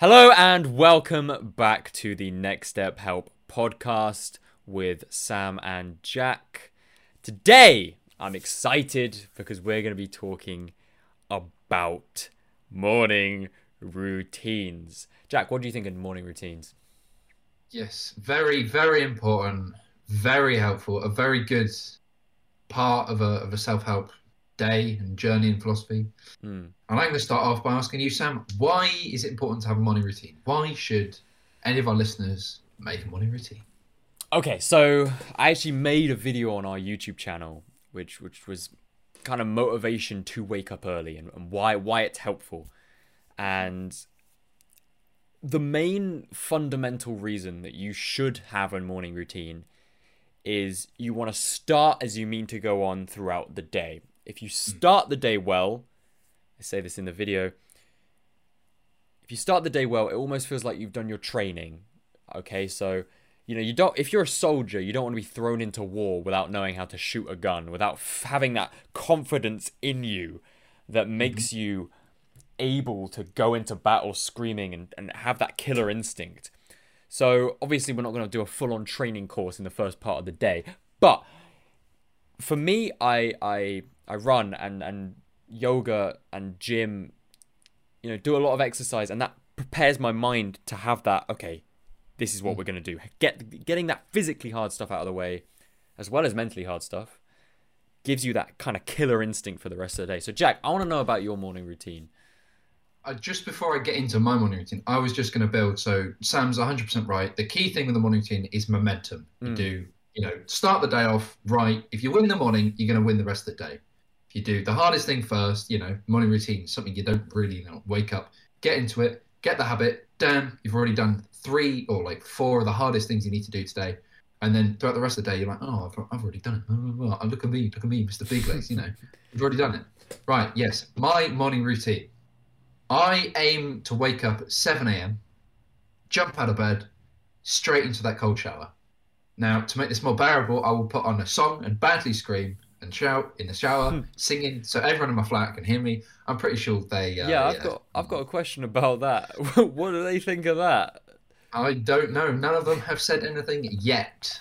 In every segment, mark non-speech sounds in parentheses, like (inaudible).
Hello and welcome back to the Next Step Help podcast with Sam and Jack. Today, I'm excited because we're going to be talking about morning routines. Jack, what do you think of morning routines? Yes, very, very important, very helpful, a very good part of a, of a self help day and journey in philosophy. Mm. And I'm going to start off by asking you, Sam, why is it important to have a morning routine? Why should any of our listeners make a morning routine? Okay, so I actually made a video on our YouTube channel, which which was kind of motivation to wake up early and, and why why it's helpful. And the main fundamental reason that you should have a morning routine is you want to start as you mean to go on throughout the day. If you hmm. start the day well, I say this in the video, if you start the day well, it almost feels like you've done your training. Okay, so you know you don't if you're a soldier you don't want to be thrown into war without knowing how to shoot a gun without f- having that confidence in you that makes mm-hmm. you able to go into battle screaming and, and have that killer instinct so obviously we're not going to do a full-on training course in the first part of the day but for me i i i run and and yoga and gym you know do a lot of exercise and that prepares my mind to have that okay this is what we're going to do. Get getting that physically hard stuff out of the way, as well as mentally hard stuff, gives you that kind of killer instinct for the rest of the day. So, Jack, I want to know about your morning routine. Uh, just before I get into my morning routine, I was just going to build. So, Sam's 100% right. The key thing with the morning routine is momentum. You mm. do, you know, start the day off right. If you win the morning, you're going to win the rest of the day. You do the hardest thing first, you know, morning routine, something you don't really know, wake up, get into it, get the habit. Damn, you've already done three or like four of the hardest things you need to do today. And then throughout the rest of the day, you're like, oh, I've, I've already done it. Oh, look at me, look at me, Mr. Big Legs. You know, you've already done it. Right, yes. My morning routine. I aim to wake up at 7 a.m., jump out of bed, straight into that cold shower. Now, to make this more bearable, I will put on a song and badly scream and shout in the shower, hmm. singing, so everyone in my flat can hear me. I'm pretty sure they. Uh, yeah, I've yeah. got I've got a question about that. (laughs) what do they think of that? I don't know. None of them have said anything yet.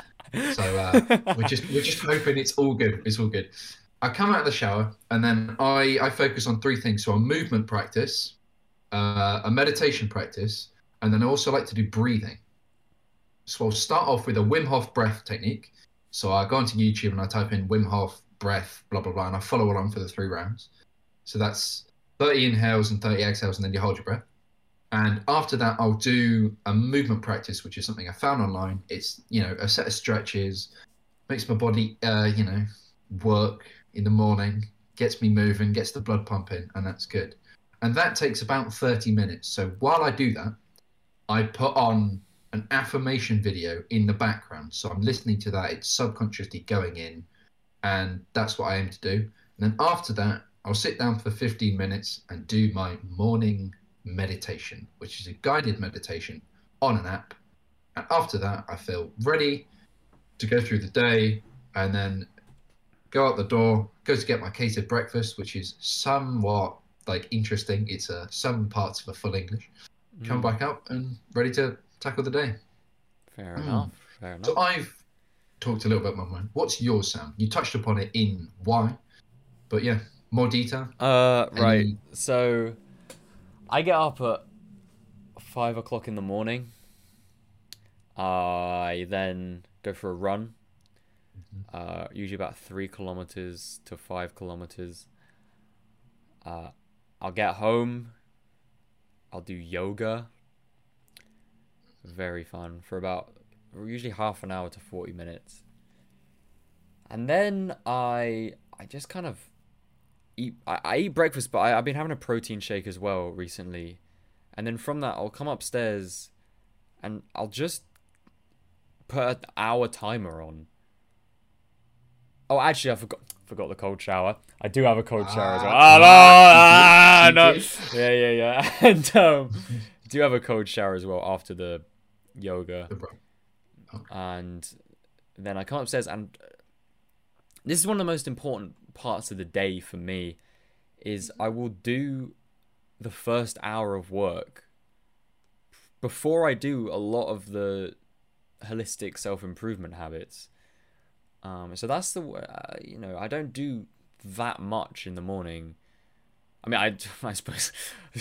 So uh, we're just we're just (laughs) hoping it's all good. It's all good. I come out of the shower and then I I focus on three things. So a movement practice, uh, a meditation practice, and then I also like to do breathing. So I'll start off with a Wim Hof breath technique. So I go onto YouTube and I type in Wim Hof breath, blah blah blah, and I follow along for the three rounds. So that's 30 inhales and 30 exhales, and then you hold your breath. And after that, I'll do a movement practice, which is something I found online. It's you know a set of stretches, makes my body uh, you know work in the morning, gets me moving, gets the blood pumping, and that's good. And that takes about 30 minutes. So while I do that, I put on an affirmation video in the background. So I'm listening to that. It's subconsciously going in, and that's what I aim to do. And then after that, I'll sit down for 15 minutes and do my morning meditation, which is a guided meditation on an app. And after that, I feel ready to go through the day and then go out the door, go to get my catered breakfast, which is somewhat like interesting. It's uh, some parts of a full English. Come mm. back up and ready to tackle the day. Fair mm. enough. Fair enough. So I've talked a little bit about mine. What's yours, Sam? You touched upon it in why, but yeah, more detail. Uh, right. So I get up at five o'clock in the morning. I then go for a run, mm-hmm. uh, usually about three kilometers to five kilometers. Uh, I'll get home. I'll do yoga. Very fun for about usually half an hour to forty minutes, and then I I just kind of eat I, I eat breakfast, but I, I've been having a protein shake as well recently, and then from that I'll come upstairs, and I'll just put an hour timer on. Oh, actually, I forgot forgot the cold shower. I do have a cold shower as well. Ah, no, ah, no. (laughs) Yeah, yeah, yeah. (laughs) And um, do have a cold shower as well after the yoga. And then I come upstairs, and this is one of the most important parts of the day for me is I will do the first hour of work before I do a lot of the holistic self improvement habits. Um, so that's the uh, you know I don't do that much in the morning. I mean, I, (laughs) I suppose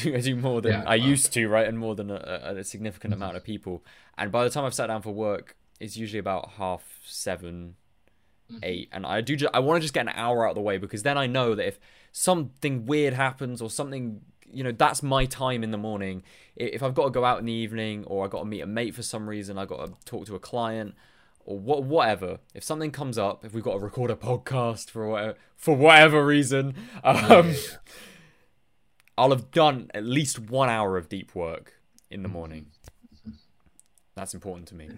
I do more than Yeah, I well- used to, right, and more than a, a significant amount of people. And by the time I've sat down for work, it's usually about half seven, eight, and I do. Just, I want to just get an hour out of the way because then I know that if something weird happens or something, you know, that's my time in the morning. If I've got to go out in the evening or I've got to meet a mate for some reason, I've got to talk to a client or what, whatever. If something comes up, if we've got to record a podcast for whatever, for whatever reason, um, Yeah, yeah, yeah. I'll have done at least one hour of deep work in the morning. That's important to me.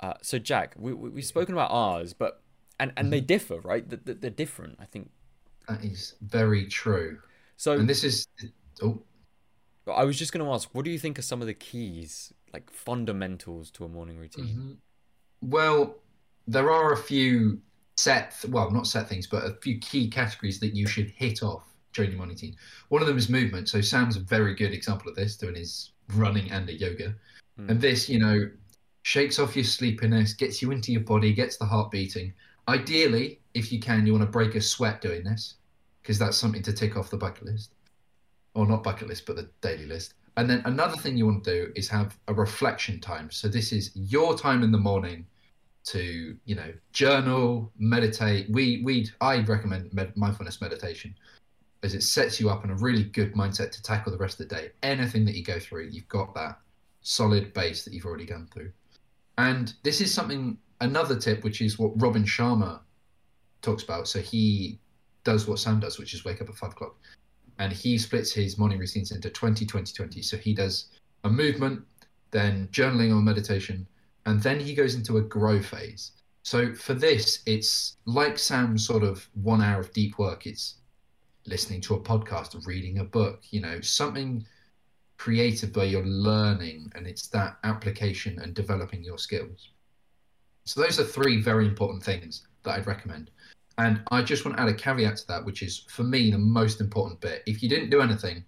Uh, so Jack, we, we we've spoken about ours, but and and they differ, right? Th- th- They're different. I think. That is very true. So And this is oh I was just going to ask, what do you think are some of the keys, like fundamentals to a morning routine? mhm. well, there are a few set well, not set things, but a few key categories that you should hit off morning routine. One of them is movement. So Sam's a very good example of this, doing his running and a yoga. Mm. And this, you know, shakes off your sleepiness, gets you into your body, gets the heart beating. Ideally, if you can, you want to break a sweat doing this because that's something to tick off the bucket list. Or not bucket list, but the daily list. And then another thing you want to do is have a reflection time. So this is your time in the morning to, you know, journal, meditate. We we I recommend med- mindfulness meditation as it sets you up in a really good mindset to tackle the rest of the day. Anything that you go through, you've got that solid base that you've already gone through. And this is something, another tip, which is what Robin Sharma talks about. So he does what Sam does, which is wake up at five o'clock. And he splits his morning routines into 20, 20, 20. So he does a movement, then journaling or meditation, and then he goes into a grow phase. So for this, it's like Sam's sort of one hour of deep work. It's listening to a podcast, reading a book, you know, something creative where you're learning and it's that application and developing your skills. So those are three very important things that I'd recommend. And I just want to add a caveat to that, which is for me the most important bit. If you didn't do anything,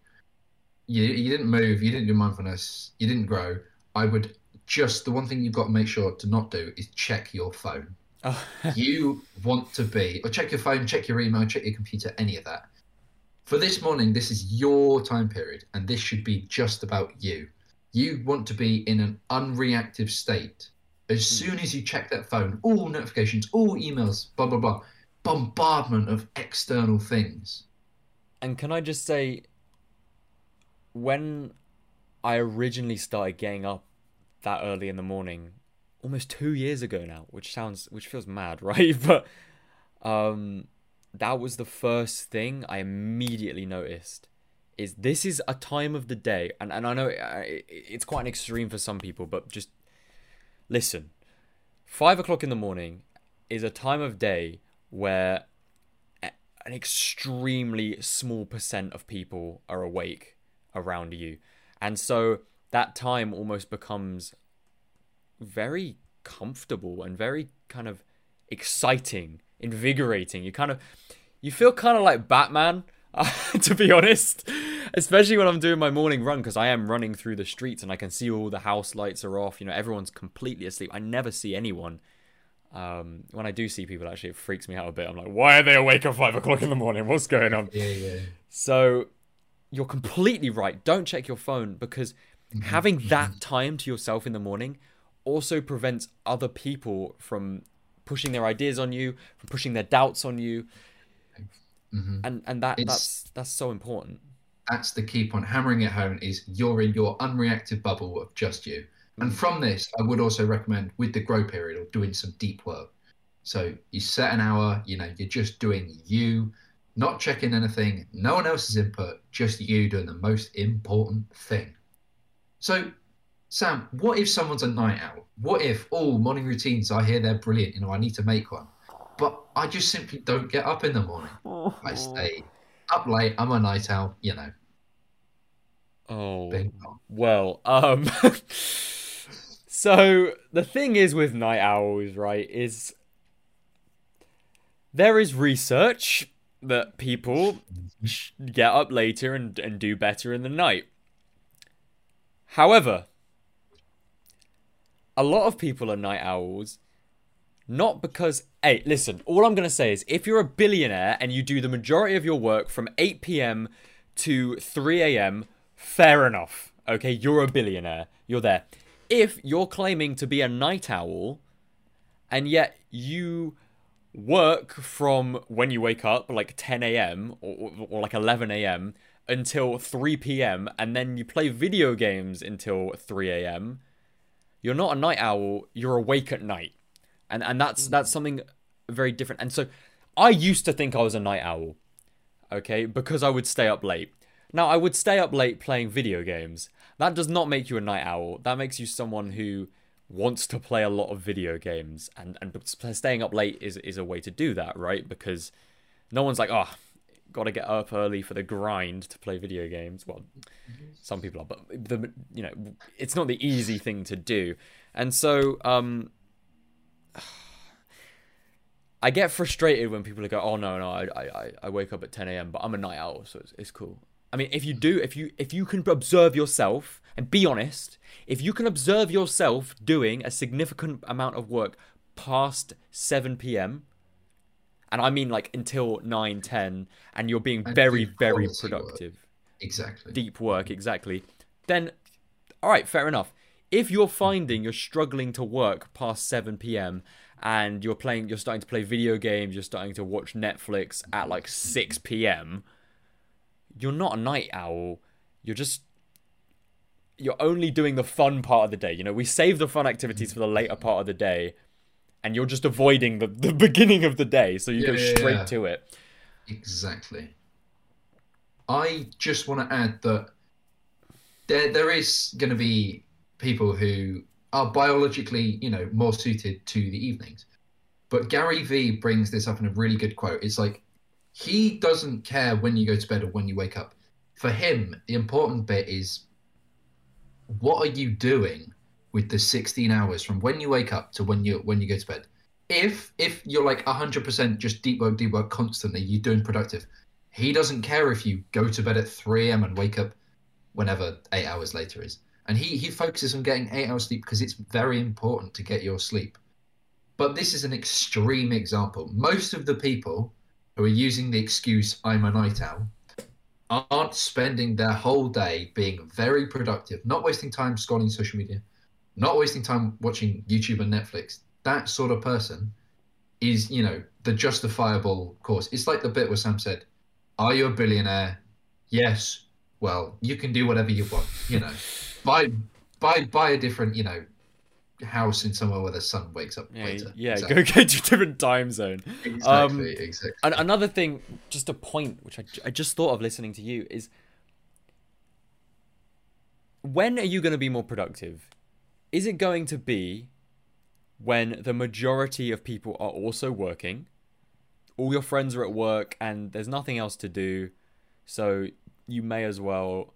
you, you didn't move, you didn't do mindfulness, you didn't grow, I would just the one thing you've got to make sure to not do is check your phone. Oh, (laughs) you want to be, or check your phone, check your email, check your computer, any of that. For this morning, this is your time period, and this should be just about you. You want to be in an unreactive state. As soon as you check that phone, all notifications, all emails, blah, blah, blah, bombardment of external things. and can I just say, when I originally started getting up that early in the morning, almost two years ago now, which sounds, which feels mad, (laughs) right? But um, that was the first thing I immediately noticed. Is this is a time of the day, and and I know uh, it- it's quite an extreme for some people, but just listen. Five o'clock in the morning is a time of day where an extremely small percent of people are awake around you. And so that time almost becomes very comfortable and very kind of exciting, invigorating. You kind of you feel kind of like Batman, (laughs) to be honest. Especially when I'm doing my morning run because I am running through the streets and I can see all the house lights are off. You know, everyone's completely asleep. I never see anyone. Um, when I do see people, actually, it freaks me out a bit. I'm like, why are they awake at five o'clock in the morning? What's going on? Yeah, yeah. So you're completely right. Don't check your phone because having that time to yourself in the morning also prevents other people from pushing their ideas on you, from pushing their doubts on you. hmm And and that It's- that's that's so important. that's the key point. Hammering it home is you're in your unreactive bubble of just you. And from this, I would also recommend with the grow period or doing some deep work. So you set an hour, you know, you're just doing you, not checking anything, no one else's input, just you doing the most important thing. So, Sam, what if someone's a night owl? What if all morning routines, I hear they're brilliant, you know, I need to make one, but I just simply don't get up in the morning. I stay up late, I'm a night owl, you know. Oh Big well, um (laughs) so the thing is with night owls, right, is there is research that people get up later and, and do better in the night. However, a lot of people are night owls not because hey listen all i'm going to say is if you're a billionaire and you do the majority of your work from 8 p.m to 3 a.m fair enough okay? You're a billionaire. You're there. If you're claiming to be a night owl and yet you work from when you wake up like 10 a.m or, or like 11 a.m until 3 p.m and then you play video games until 3 a.m you're not a night owl you're awake at night. And and that's hmm. that's something very different. And so i used to think i was a night owl okay because i would stay up late. Now i would stay up late playing video games. That does not make you a night owl. That makes you someone who wants to play a lot of video games. And and staying up late is is a way to do that right? Because no one's like oh got to get up early for the grind to play video games well some people are but the you know it's not the easy thing to do and so um (sighs) I get frustrated when people go, "Oh no, no, I, I, I wake up at 10 a.m., but I'm a night owl, so it's, it's cool." I mean, if you do, if you if you can observe yourself and be honest, if you can observe yourself doing a significant amount of work past 7 p.m., and I mean like until 9, 10, and you're being And very, very productive, Exactly. deep work, exactly, then all right, fair enough. If you're finding you're struggling to work past 7 p.m. and you're playing you're starting to play video games, you're starting to watch Netflix at like 6 p.m., you're not a night owl. You're just you're only doing the fun part of the day. You know, we save the fun activities for the later part of the day and you're just avoiding the, the (laughs) beginning of the day, so you Yeah, go straight yeah. to it. Exactly. I just want to add that there there is going to be people who are biologically, you know, more suited to the evenings. But Gary Vee brings this up in a really good quote. It's like he doesn't care when you go to bed or when you wake up. For him, the important bit is what are you doing with the 16 hours from when you wake up to when you when you go to bed? If if you're like 100% just deep work, deep work constantly, you're doing productive. He doesn't care if you go to bed at 3 a.m. and wake up whenever eight hours later is. And he, he focuses on getting eight hours sleep because it's very important to get your sleep. But this is an extreme example. Most of the people who are using the excuse, I'm a night owl, aren't spending their whole day being very productive, not wasting time scrolling social media, not wasting time watching YouTube and Netflix. That sort of person is, you know, the justifiable course. It's like the bit where Sam said, Are you a billionaire? Yes. Well, you can do whatever you want, you know. (laughs) buy buy buy a different, you know, house in somewhere where the sun wakes up Yeah, later. yeah Exactly. (laughs) go get to a different time zone. Exactly, Um, exactly. An- another thing, just a point which I, I just thought of listening to you is when are you going to be more productive? Is it going to be when the majority of people are also working? All your friends are at work and there's nothing else to do, so you may as well,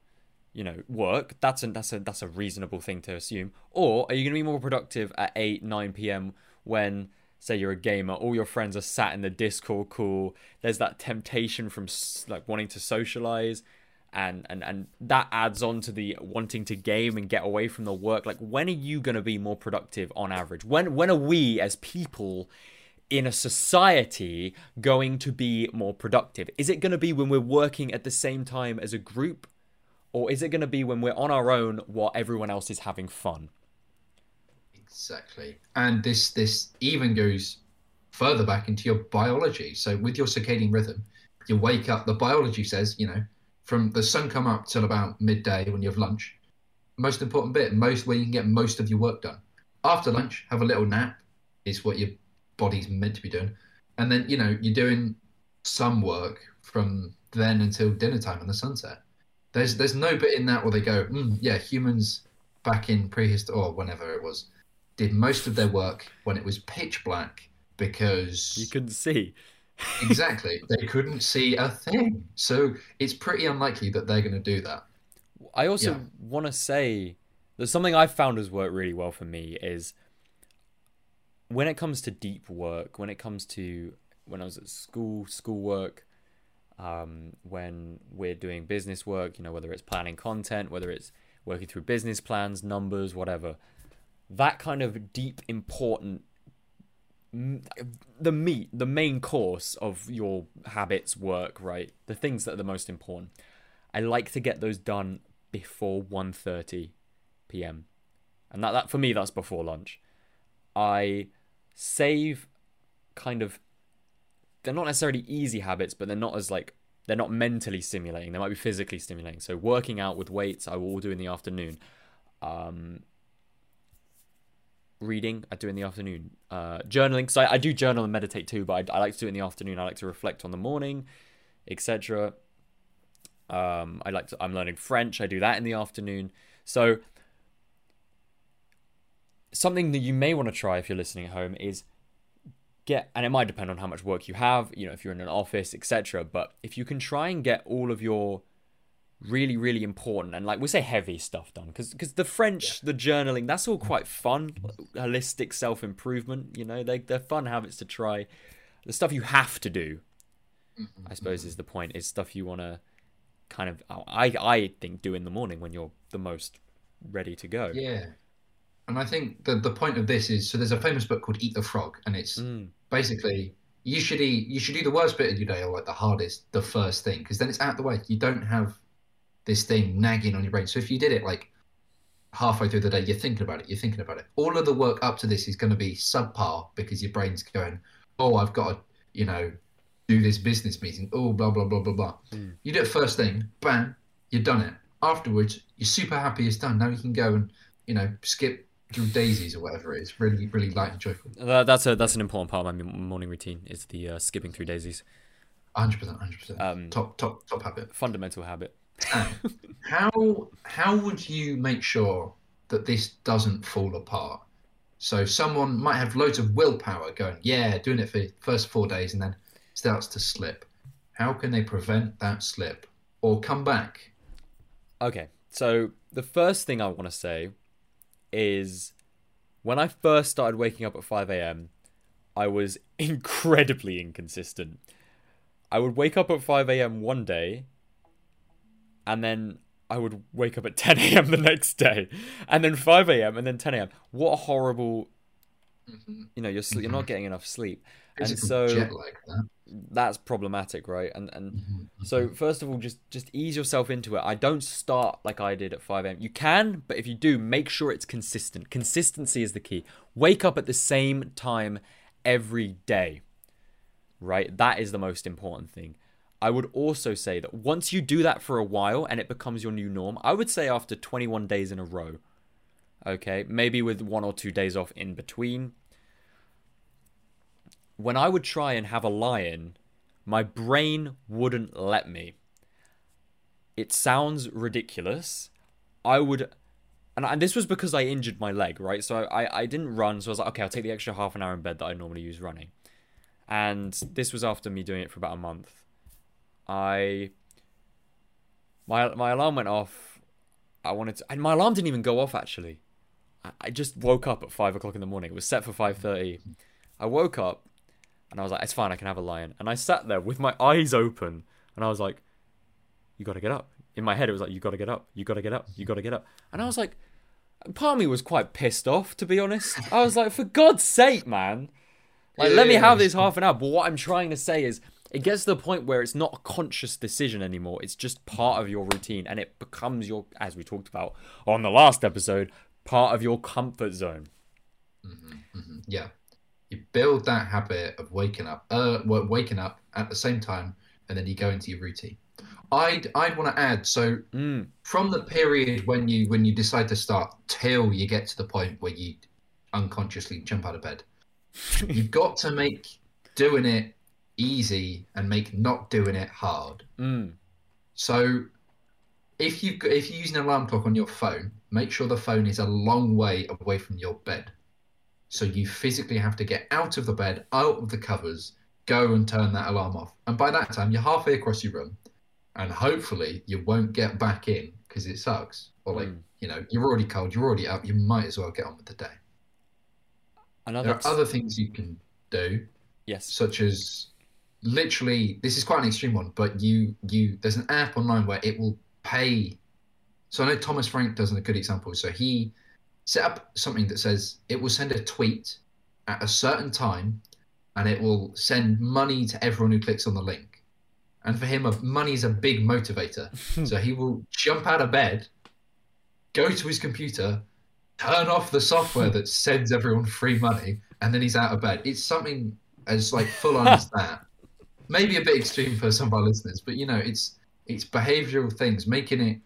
you know, work. That's a that's a that's a reasonable thing to assume. Or are you going to be more productive at eight nine p.m. when say you're a gamer, all your friends are sat in the Discord call. There's that temptation from like wanting to socialize, and and and that adds on to the wanting to game and get away from the work. Like, when are you gonna be more productive on average? When when are we as people in a society going to be more productive? Is it gonna be when we're working at the same time as a group, or is it gonna be when we're on our own while everyone else is having fun? Exactly. And this this even goes further back into your biology. So with your circadian rhythm, you wake up, the biology says, you know, from the sun come up till about midday when you have lunch. Most important bit, most where you can get most of your work done. After lunch, have a little nap is what your body's meant to be doing. And then, you know, you're doing some work from then until dinner time and the sunset. There's there's no bit in that where they go, mm, yeah, humans back in prehistory or whenever it was did most of their work when it was pitch black because You couldn't see. Exactly they couldn't see a thing. So it's pretty unlikely that they're going to do that. I also Yeah. want to say there's something I've found has worked really well for me is when it comes to deep work, when it comes to when I was at school, schoolwork, um, when we're doing business work, you know, whether it's planning content, whether it's working through business plans, numbers, whatever. that kind of deep, important, the meat, the main course of your habits, work, right? The things that are the most important. I like to get those done before 1.30 p.m. And that, that for me, that's before lunch. I save kind of they're not necessarily easy habits, but they're not as like they're not mentally stimulating. They might be physically stimulating. So working out with weights, I will do in the afternoon. Um, reading, I do in the afternoon. Uh, journaling, so I, I, do journal and meditate too, but I, I, like to do it in the afternoon. I like to reflect on the morning, etc. Um, I like to. I'm learning French. I do that in the afternoon. So something that you may want to try if you're listening at home is get and it might depend on how much work you have you know if you're in an office etc but if you can try and get all of your really really important. And like we say heavy stuff done because because the french yeah. the journaling that's all quite fun. Holistic self-improvement you know they, they're fun habits to try. The stuff you have to do i suppose is the point is stuff you want to kind of i i think do in the morning when you're the most ready to go. Yeah. And I think the the point of this is so there's a famous book called Eat the Frog, and it's mm. basically you should eat you should do the worst bit of your day or like the hardest the first thing because then it's out the way. You don't have this thing nagging on your brain so if you did it like halfway through the day you're thinking about it you're thinking about it all of the work up to this is going to be subpar because your brain's going oh i've got to you know do this business meeting oh blah blah blah blah blah mm. you do it first thing bam you've done it afterwards you're super happy it's done now you can go and you know skip through daisies or whatever it is. Really, really light and joyful. That, that's a that's an important part of my morning routine. Is the uh, skipping through daisies. Hundred percent, hundred percent. Um, top, top, top habit. Fundamental habit. How how would you make sure that this doesn't fall apart? So someone might have loads of willpower, going, yeah, doing it for first four days, and then starts to slip. How can they prevent that slip or come back? Okay, so the first thing I want to say is when I first started waking up at 5 a.m., I was (laughs) incredibly inconsistent. I would wake up at 5 a.m. one day, and then I would wake up at (laughs) 10 a.m. the next day, and then 5 a.m. and then 10 a.m. What a horrible, mm-hmm. you know, you're you're not mm-hmm. getting enough sleep, and so that's problematic, right? And and mm-hmm. so first of all, just just ease yourself into it. I don't start like I did at 5 a.m. You can, but if you do, make sure it's consistent. Consistency is the key. Wake up at the same time every day. Right? That is the most important thing. I would also say that once you do that for a while and it becomes your new norm, I would say after 21 days in a row, okay, maybe with one or two days off in between, when I would try and have a lion, my brain wouldn't let me. It sounds ridiculous. I would, and, and this was because I injured my leg, right? So I, I didn't run, so I was like, okay, I'll take the extra half an hour in bed that I normally use running. And this was after me doing it for about a month. I, my my alarm went off. I wanted to, and my alarm didn't even go off actually. I, I just woke up at five o'clock in the morning. It was set for five thirty. I woke up and I was like, it's fine, I can have a lion. And I sat there with my eyes open, and I was like, you got to get up. In my head, it was like, you got to get up, you got to get up, you got to get up. And I was like, part of me was quite pissed off, to be honest. I was like, for God's sake, man. Like, let me have this half an hour. But what I'm trying to say is, it gets to the point where it's not a conscious decision anymore. It's just part of your routine, and it becomes your, as we talked about on the last episode, part of your comfort zone. Mm-hmm, mm-hmm. Yeah, you build that habit of waking up, uh, waking up at the same time, and then you go into your routine. I'd I'd want to add so mm. from the period when you when you decide to start till you get to the point where you unconsciously jump out of bed, (laughs) you've got to make doing it easy and make not doing it hard. Mm. So if you if you use an alarm clock on your phone, make sure the phone is a long way away from your bed. So you physically have to get out of the bed, out of the covers, go and turn that alarm off. And by that time, you're halfway across your room, and hopefully you won't get back in because it sucks. Or like, mm. you know, you're already cold, you're already up. You might as well get on with the day. Another there are other things you can do. Yes. Such as literally, this is quite an extreme one, but you you there's an app online where it will pay. So I know Thomas Frank does a good example. So he set up something that says it will send a tweet at a certain time and it will send money to everyone who clicks on the link. And for him, money is a big motivator. Hmm. so he will jump out of bed, go to his computer, turn off the software (laughs) that sends everyone free money, and then he's out of bed. It's something as like full on as (laughs) that. Maybe a bit extreme for some of our listeners, but you know, it's it's behavioral things, making it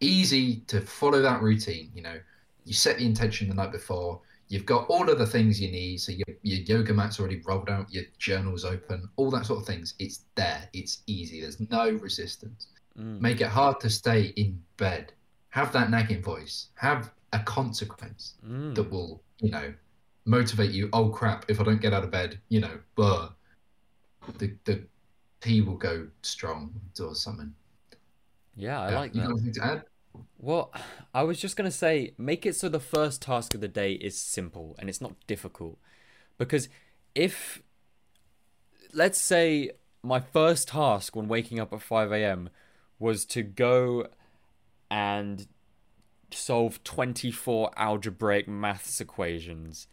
easy to follow that routine. You know, you set the intention the night before. You've got all of the things you need. So your, your yoga mat's already rolled out, your journal's open, all that sort of things. It's there. It's easy. There's no resistance. Mm. Make it hard to stay in bed. Have that nagging voice. Have a consequence Mm. that will, you know, motivate you. Oh crap! If I don't get out of bed, you know, blah, the the tea will go strong or something. Yeah, I Yeah. like you that. got anything to add? Well, I was just gonna say, make it so the first task of the day is simple and it's not difficult. Because if, let's say, my first task when waking up at 5 a.m. was to go and solve 24 algebraic maths equations,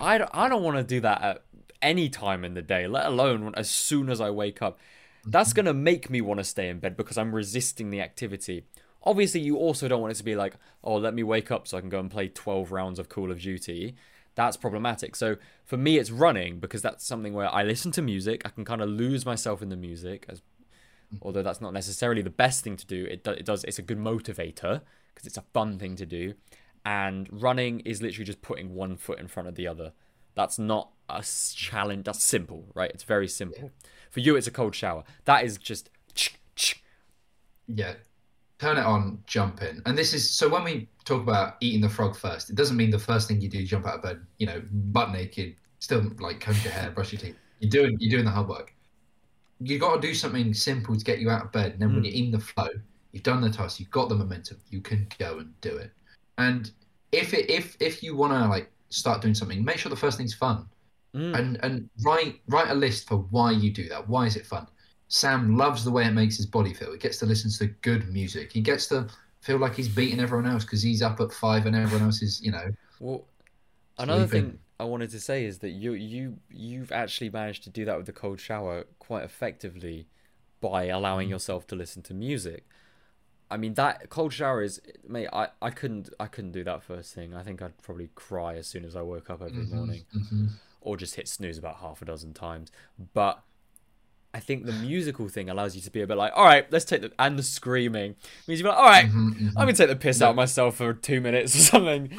I don't, I don't want to do that at any time in the day, let alone as soon as I wake up. That's gonna make me want to stay in bed because I'm resisting the activity. Obviously, you also don't want it to be like, oh, let me wake up so I can go and play 12 rounds of Call of Duty. That's problematic. So for me, it's running because that's something where I listen to music. I can kind of lose myself in the music, as although that's not necessarily the best thing to do. It, do, it does. It's a good motivator because it's a fun thing to do. And running is literally just putting one foot in front of the other. That's not a challenge. That's simple, right? It's very simple. For you, it's a cold shower. That is just. Yeah. Turn it on, jump in. And this is so when we talk about eating the frog first, it doesn't mean the first thing you do, jump out of bed, you know, butt naked, still like comb your hair, brush your teeth. You're doing you're doing the hard work. You gotta do something simple to get you out of bed. And then when Mm. you're in the flow, you've done the task, you've got the momentum, you can go and do it. And if it if if you wanna like start doing something, make sure the first thing's fun. Mm. and and write write a list for why you do that. Why is it fun? Sam loves the way it makes his body feel. He gets to listen to good music. He gets to feel like he's beating everyone else because he's up at five and everyone else is, you know. Well, another Sleeping. thing I wanted to say is that you you you've actually managed to do that with the cold shower quite effectively by allowing yourself to listen to music. I mean that cold shower is mate, I, I couldn't I couldn't do that first thing. I think I'd probably cry as soon as I woke up every morning Mhm. or just hit snooze about half a dozen times. But I think the musical thing allows you to be a bit like, all right, let's take the and the screaming means you're like, all right, Mhm, mhm. I'm gonna take the piss out of myself for two minutes or something.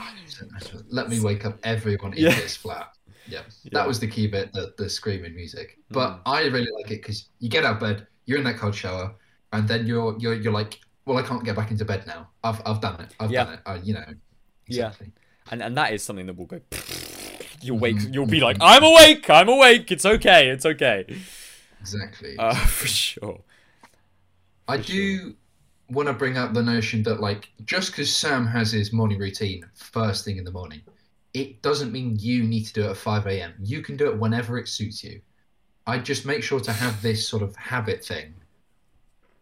Let me wake up everyone in Yeah. this flat. Yeah. Yeah. that was the key bit, the, the screaming music. But Mm. I really like it because you get out of bed, you're in that cold shower, and then you're you're you're like, well, I can't get back into bed now. I've I've done it. I've Yeah. done it. I, you know. Yeah. Exactly. and and that is something that will go. (laughs) You'll wake. Mhm, You'll be like, I'm awake. I'm awake. It's okay. It's okay. Exactly. Uh, (laughs) for sure. I For do want to bring up the notion that, like, just because Sam has his morning routine first thing in the morning, it doesn't mean you need to do it at 5 a.m. You can do it whenever it suits you. I just make sure to have this sort of habit thing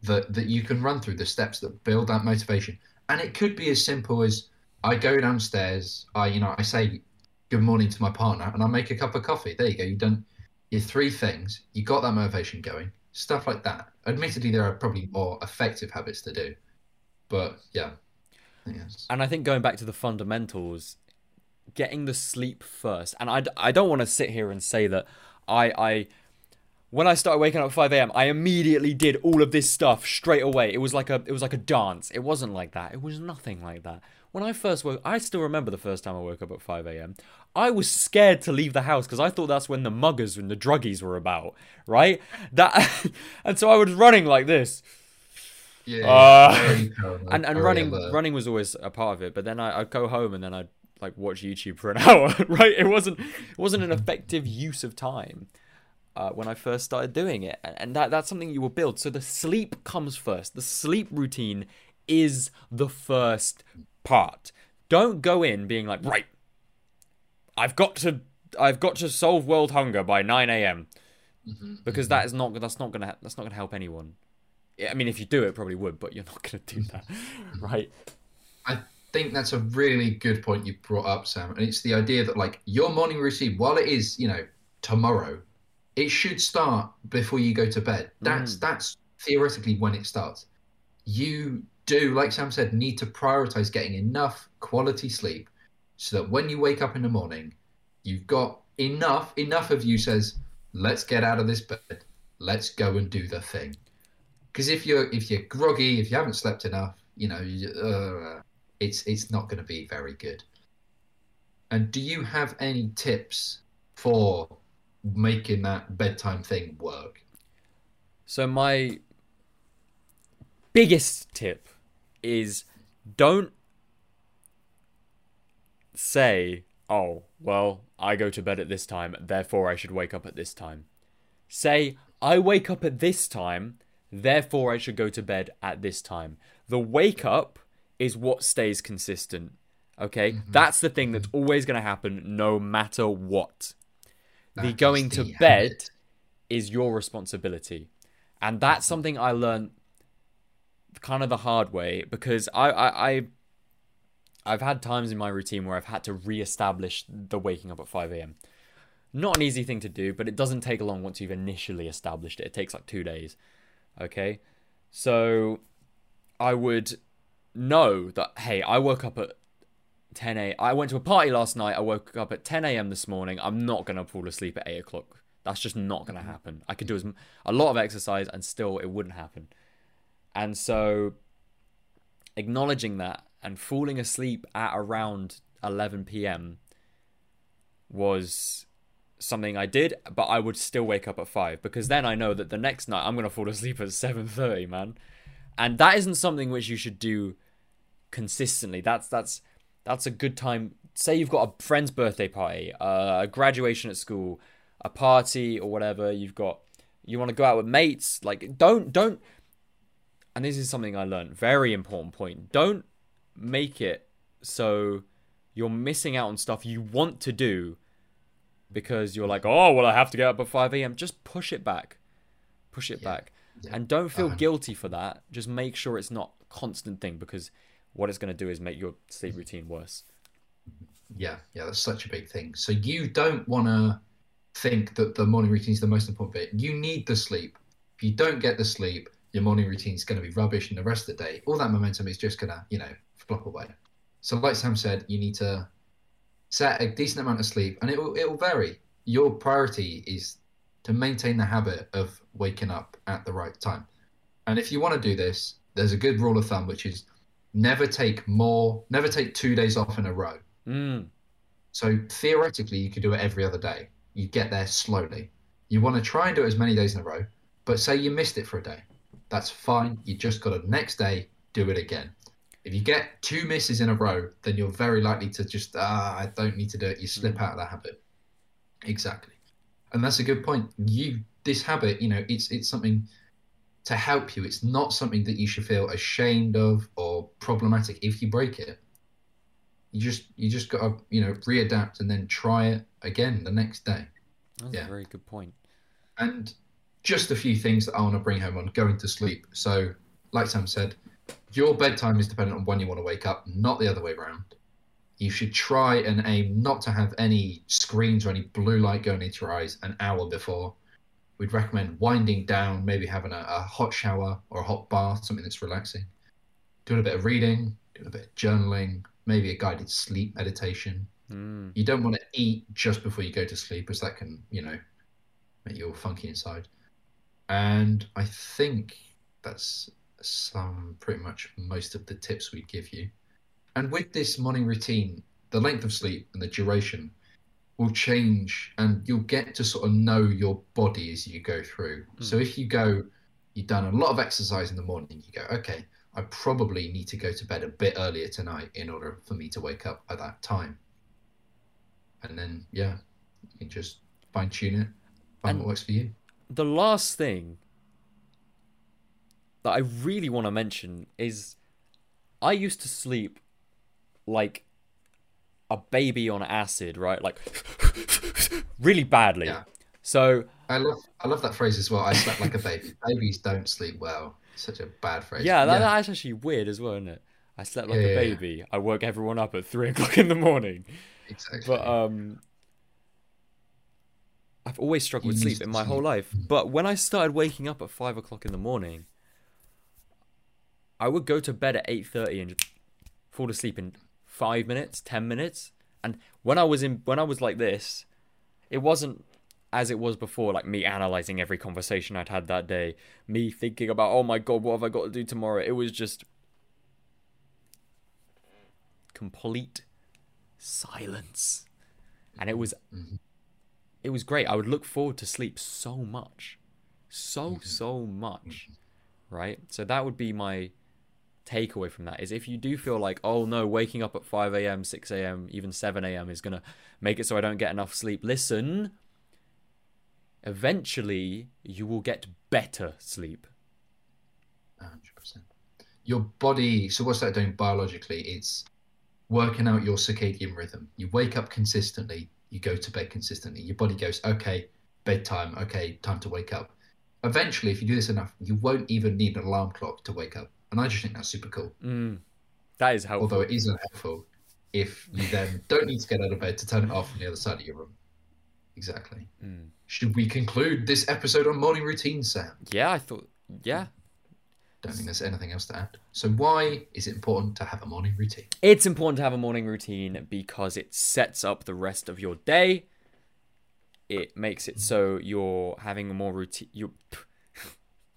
that that you can run through the steps that build that motivation. And it could be as simple as I go downstairs, I you know, I say good morning to my partner and I make a cup of coffee. There you go. You've done your three things. You got that motivation going. Stuff like that. Admittedly, there are probably more effective habits to do, but yeah. Yes. And I think going back to the fundamentals, getting the sleep first. And I, I don't want to sit here and say that I I when I started waking up at 5 a.m. I immediately did all of this stuff straight away. It was like a it was like a dance. It wasn't like that. It was nothing like that. When I first woke, I still remember the first time I woke up at 5 a.m. I was scared to leave the house because I thought that's when the muggers and the druggies were about, right? That, (laughs) and so I was running like this, Yeah. Uh, (laughs) and and running alert. running was always a part of it but then I, i'd go home and then i'd like watch youtube for an (laughs) hour right it wasn't it wasn't an effective use of time uh, when i first started doing it. And and that that's something you will build. So the sleep comes first. The sleep routine is the first part. Don't go in being like right i've got to i've got to solve world hunger by 9 a.m Mhm, because that is not that's not gonna that's not gonna help anyone. I mean, if you do it, probably would, but you're not gonna do that, (laughs) right? I think that's a really good point you brought up, Sam. And it's the idea that like your morning routine, while it is, you know, tomorrow, it should start before you go to bed. That's Mm. that's theoretically when it starts. You do, like Sam said, need to prioritize getting enough quality sleep so that when you wake up in the morning, you've got enough enough of you says, let's get out of this bed. Let's go and do the thing. Because if you're if you're groggy, if you haven't slept enough, you know, uh, it's it's not going to be very good. And do you have any tips for making that bedtime thing work? So my biggest tip is don't say, "Oh, well, I go to bed at this time, therefore I should wake up at this time." Say, "I wake up at this time, therefore I should go to bed at this time." The wake up is what stays consistent. Okay? Mm-hmm. That's the thing that's always going to happen no matter what. The going to the bed habit. is your responsibility. And that's something I learned kind of the hard way because I, I, I I've had times in my routine where I've had to re-establish the waking up at 5 a.m. Not an easy thing to do, but it doesn't take long once you've initially established it. It takes like two days. Okay? So I would know that hey, I woke up at 10 a. I went to a party last night. I woke up at 10 a.m. this morning. I'm not gonna fall asleep at 8 o'clock. That's just not gonna mm-hmm. happen. I could do as a lot of exercise and still it wouldn't happen. And so, acknowledging that and falling asleep at around 11 p.m. was something I did, but I would still wake up at five because then I know that the next night I'm gonna fall asleep at 7:30, man. And that isn't something which you should do consistently. That's that's that's a good time. Say you've got a friend's birthday party, uh, a graduation at school, a party or whatever. You've got you want to go out with mates. Like don't don't. And this is something I learned. Very important point. Don't make it so you're missing out on stuff you want to do because you're like, oh well, I have to get up at five a.m. Just push it back, push it Yeah. back, Yeah. and don't feel Um, guilty for that. Just make sure it's not constant thing because what it's going to do is make your sleep routine worse. Yeah, yeah, that's such a big thing. So you don't want to think that the morning routine is the most important bit. You need the sleep. If you don't get the sleep, your morning routine is going to be rubbish, and the rest of the day, all that momentum is just going to, you know, flop away. So, like Sam said, you need to set a decent amount of sleep, and it will it will vary. Your priority is to maintain the habit of waking up at the right time. And if you want to do this, there's a good rule of thumb, which is never take more, never take two days off in a row. Mm. So theoretically, you could do it every other day. You get there slowly. You want to try and do it as many days in a row, but say you missed it for a day. That's fine. You just got to next day do it again. If you get two misses in a row, then you're very likely to just ah, I don't need to do it. You slip out of that habit. Exactly, and that's a good point. You this habit, you know, it's it's something to help you. It's not something that you should feel ashamed of or problematic if you break it you just you just got to you know readapt and then try it again the next day That's Yeah. a very good point. and just a few things that i want to bring home on going to sleep so like sam said your bedtime is dependent on when you want to wake up not the other way around you should try and aim not to have any screens or any blue light going into your eyes an hour before we'd recommend winding down maybe having a, a hot shower or a hot bath something that's relaxing. Doing a bit of reading doing a bit of journaling maybe a guided sleep meditation. Mm. you don't want to eat just before you go to sleep as that can you know make you all funky inside. And i think that's some pretty much most of the tips we'd give you. And with this morning routine the length of sleep and the duration will change and you'll get to sort of know your body as you go through. So hmm. if you go you've done a lot of exercise in the morning you go okay i probably need to go to bed a bit earlier tonight in order for me to wake up at that time. And then yeah, you can just fine tune it, find And- what works for you. The last thing that I really want to mention is I used to sleep like a baby on acid, right? Like (laughs) really badly. Yeah. So I love I love that phrase as well. I slept like a baby. (laughs) Babies don't sleep well. Such a bad phrase. yeah, that, that's actually weird as well, isn't it? I slept like Yeah, a yeah, yeah. baby. I woke everyone up at three (laughs) o'clock in the morning. Exactly. But um, I've always struggled with sleep in my whole life. But when I started waking up at five o'clock in the morning, I would go to bed at eight thirty and just fall asleep in five minutes, ten minutes. And when I was in, when I was like this, it wasn't as it was before, like me analyzing every conversation I'd had that day, me thinking about, oh my god, what have I got to do tomorrow? It was just complete silence, and it was Mhm. it was great. I would look forward to sleep so much, so so much, right? So that would be my takeaway from that is if you do feel like oh no waking up at 5 a.m 6 a.m even 7 a.m is gonna make it so i don't get enough sleep listen eventually you will get better sleep 100%. Your body, so what's that doing biologically? It's working out your circadian rhythm. You wake up consistently, you go to bed consistently. Your body goes, okay, bedtime, okay, time to wake up. Eventually, if you do this enough, you won't even need an alarm clock to wake up. And I just think that's super cool. mm, that is helpful Although it isn't helpful if you then don't need to get out of bed to turn it off on the other side of your room. Exactly. Mm. Should we conclude this episode on morning routine, Sam? yeah i thought yeah Don't think there's anything else to add. So, why is it important to have a morning routine? It's important to have a morning routine because it sets up the rest of your day. It makes it so you're having a more routine. You,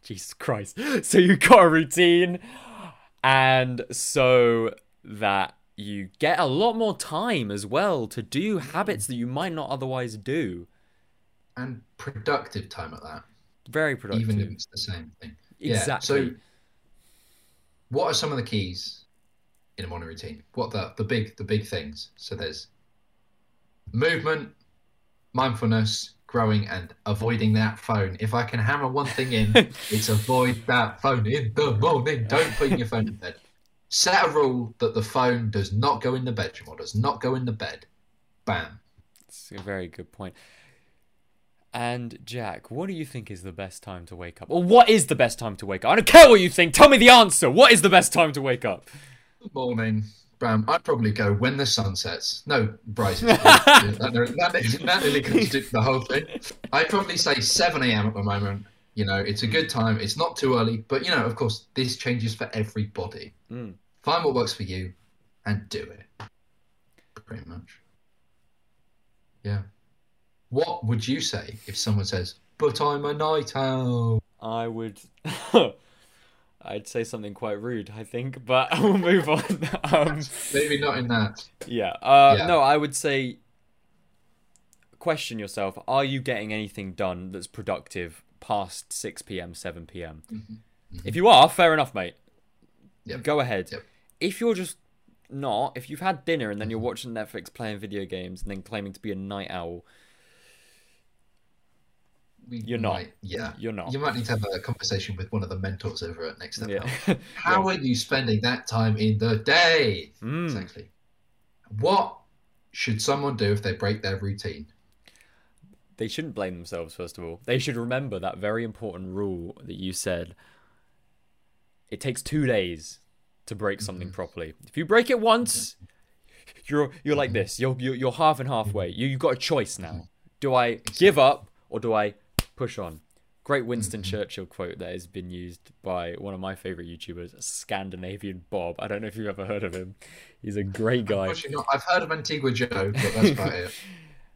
Jesus Christ! (laughs) So you got a routine, and so that you get a lot more time as well to do habits that you might not otherwise do. And productive time at that, Very productive. even if it's the same thing. Yeah, exactly. so, what are some of the keys in a morning routine? What the the big the big things? So there's movement, mindfulness, growing, and avoiding that phone. If I can hammer one thing in, (laughs) it's avoid that phone in the morning. Don't put your phone in bed. Set a rule that the phone does not go in the bedroom or does not go in the bed. Bam. It's a very good point. And Jack, what do you think is the best time to wake up? Or what is the best time to wake up? I don't care what you think. Tell me the answer. What is the best time to wake up? Good morning. Bam. I'd probably go when the sun sets. No, rises. (laughs) that, that, that nearly contradicts the whole thing. I'd probably say 7 a.m. at the moment. You know, it's a good time. It's not too early, but you know, of course, this changes for everybody. Mm. Find what works for you and do it. Pretty much. Yeah. What would you say if someone says, "But I'm a night owl"? I would. (laughs) I'd say something quite rude, I think, but (laughs) we'll move on. (laughs) um, Maybe not in that. yeah. Uh, Yeah. No, I would say question yourself are you getting anything done that's productive past 6 p.m., 7 p.m.? If you are, fair enough, mate. Yep. Go ahead. Yep. If you're just not, if you've had dinner and then you're watching Netflix playing video games and then claiming to be a night owl, We You're not. might- yeah. you're not. You might need to have a conversation with one of the mentors over at Next Step Yeah. (laughs) How are you spending that time in the day? Mm. Exactly. What should someone do if they break their routine? They shouldn't blame themselves, first of all. They should remember that very important rule that you said. It takes two days to break mm-hmm. something properly. If you break it once, you're you're like mm-hmm. this. You're you're, you're half and halfway. Mm-hmm. You you've got a choice now. Do I give up or do I push on? Great Winston mm-hmm. Churchill quote that has been used by one of my favorite YouTubers, Scandinavian Bob. I don't know if you've ever heard of him. He's a great guy. I've heard of Antigua Joe, but that's about (laughs) it.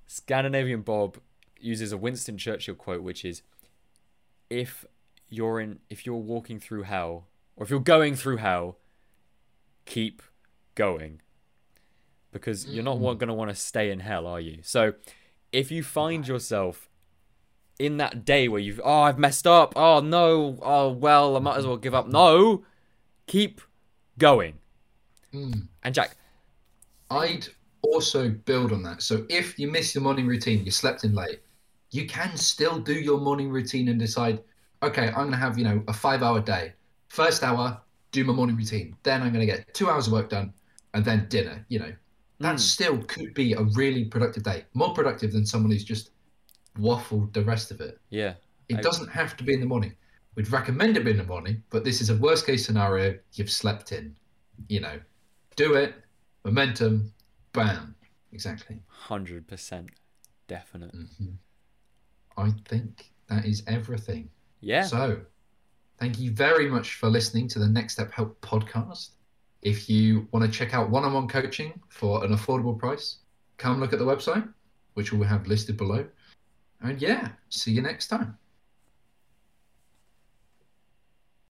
Scandinavian Bob uses a Winston Churchill quote, which is, "If you're in, if you're walking through hell, or if you're going through hell, keep going, because you're not going to want to stay in hell, are you? So, if you find yourself in that day where you've, oh, I've messed up, oh no, oh well, I might as well give up. No, keep going. Mm. And Jack, I'd also build on that. So if you miss your morning routine, you slept in late, you can still do your morning routine and decide, okay, I'm going to have, you know, a five hour day. First hour, do my morning routine. Then I'm going to get two hours of work done and then dinner, you know. That Mm. still could be a really productive day. More productive than someone who's just waffled the rest of it. yeah, It I- doesn't have to be in the morning. We'd recommend it be in the morning, but this is a worst case scenario. You've slept in. you know, do it, momentum, bam, exactly. Hundred percent, definite. hmm I think that is everything. Yeah. So, thank you very much for listening to the Next Step Help podcast. If you want to check out one on one coaching for an affordable price, come look at the website, which we'll have listed below. And yeah, see you next time.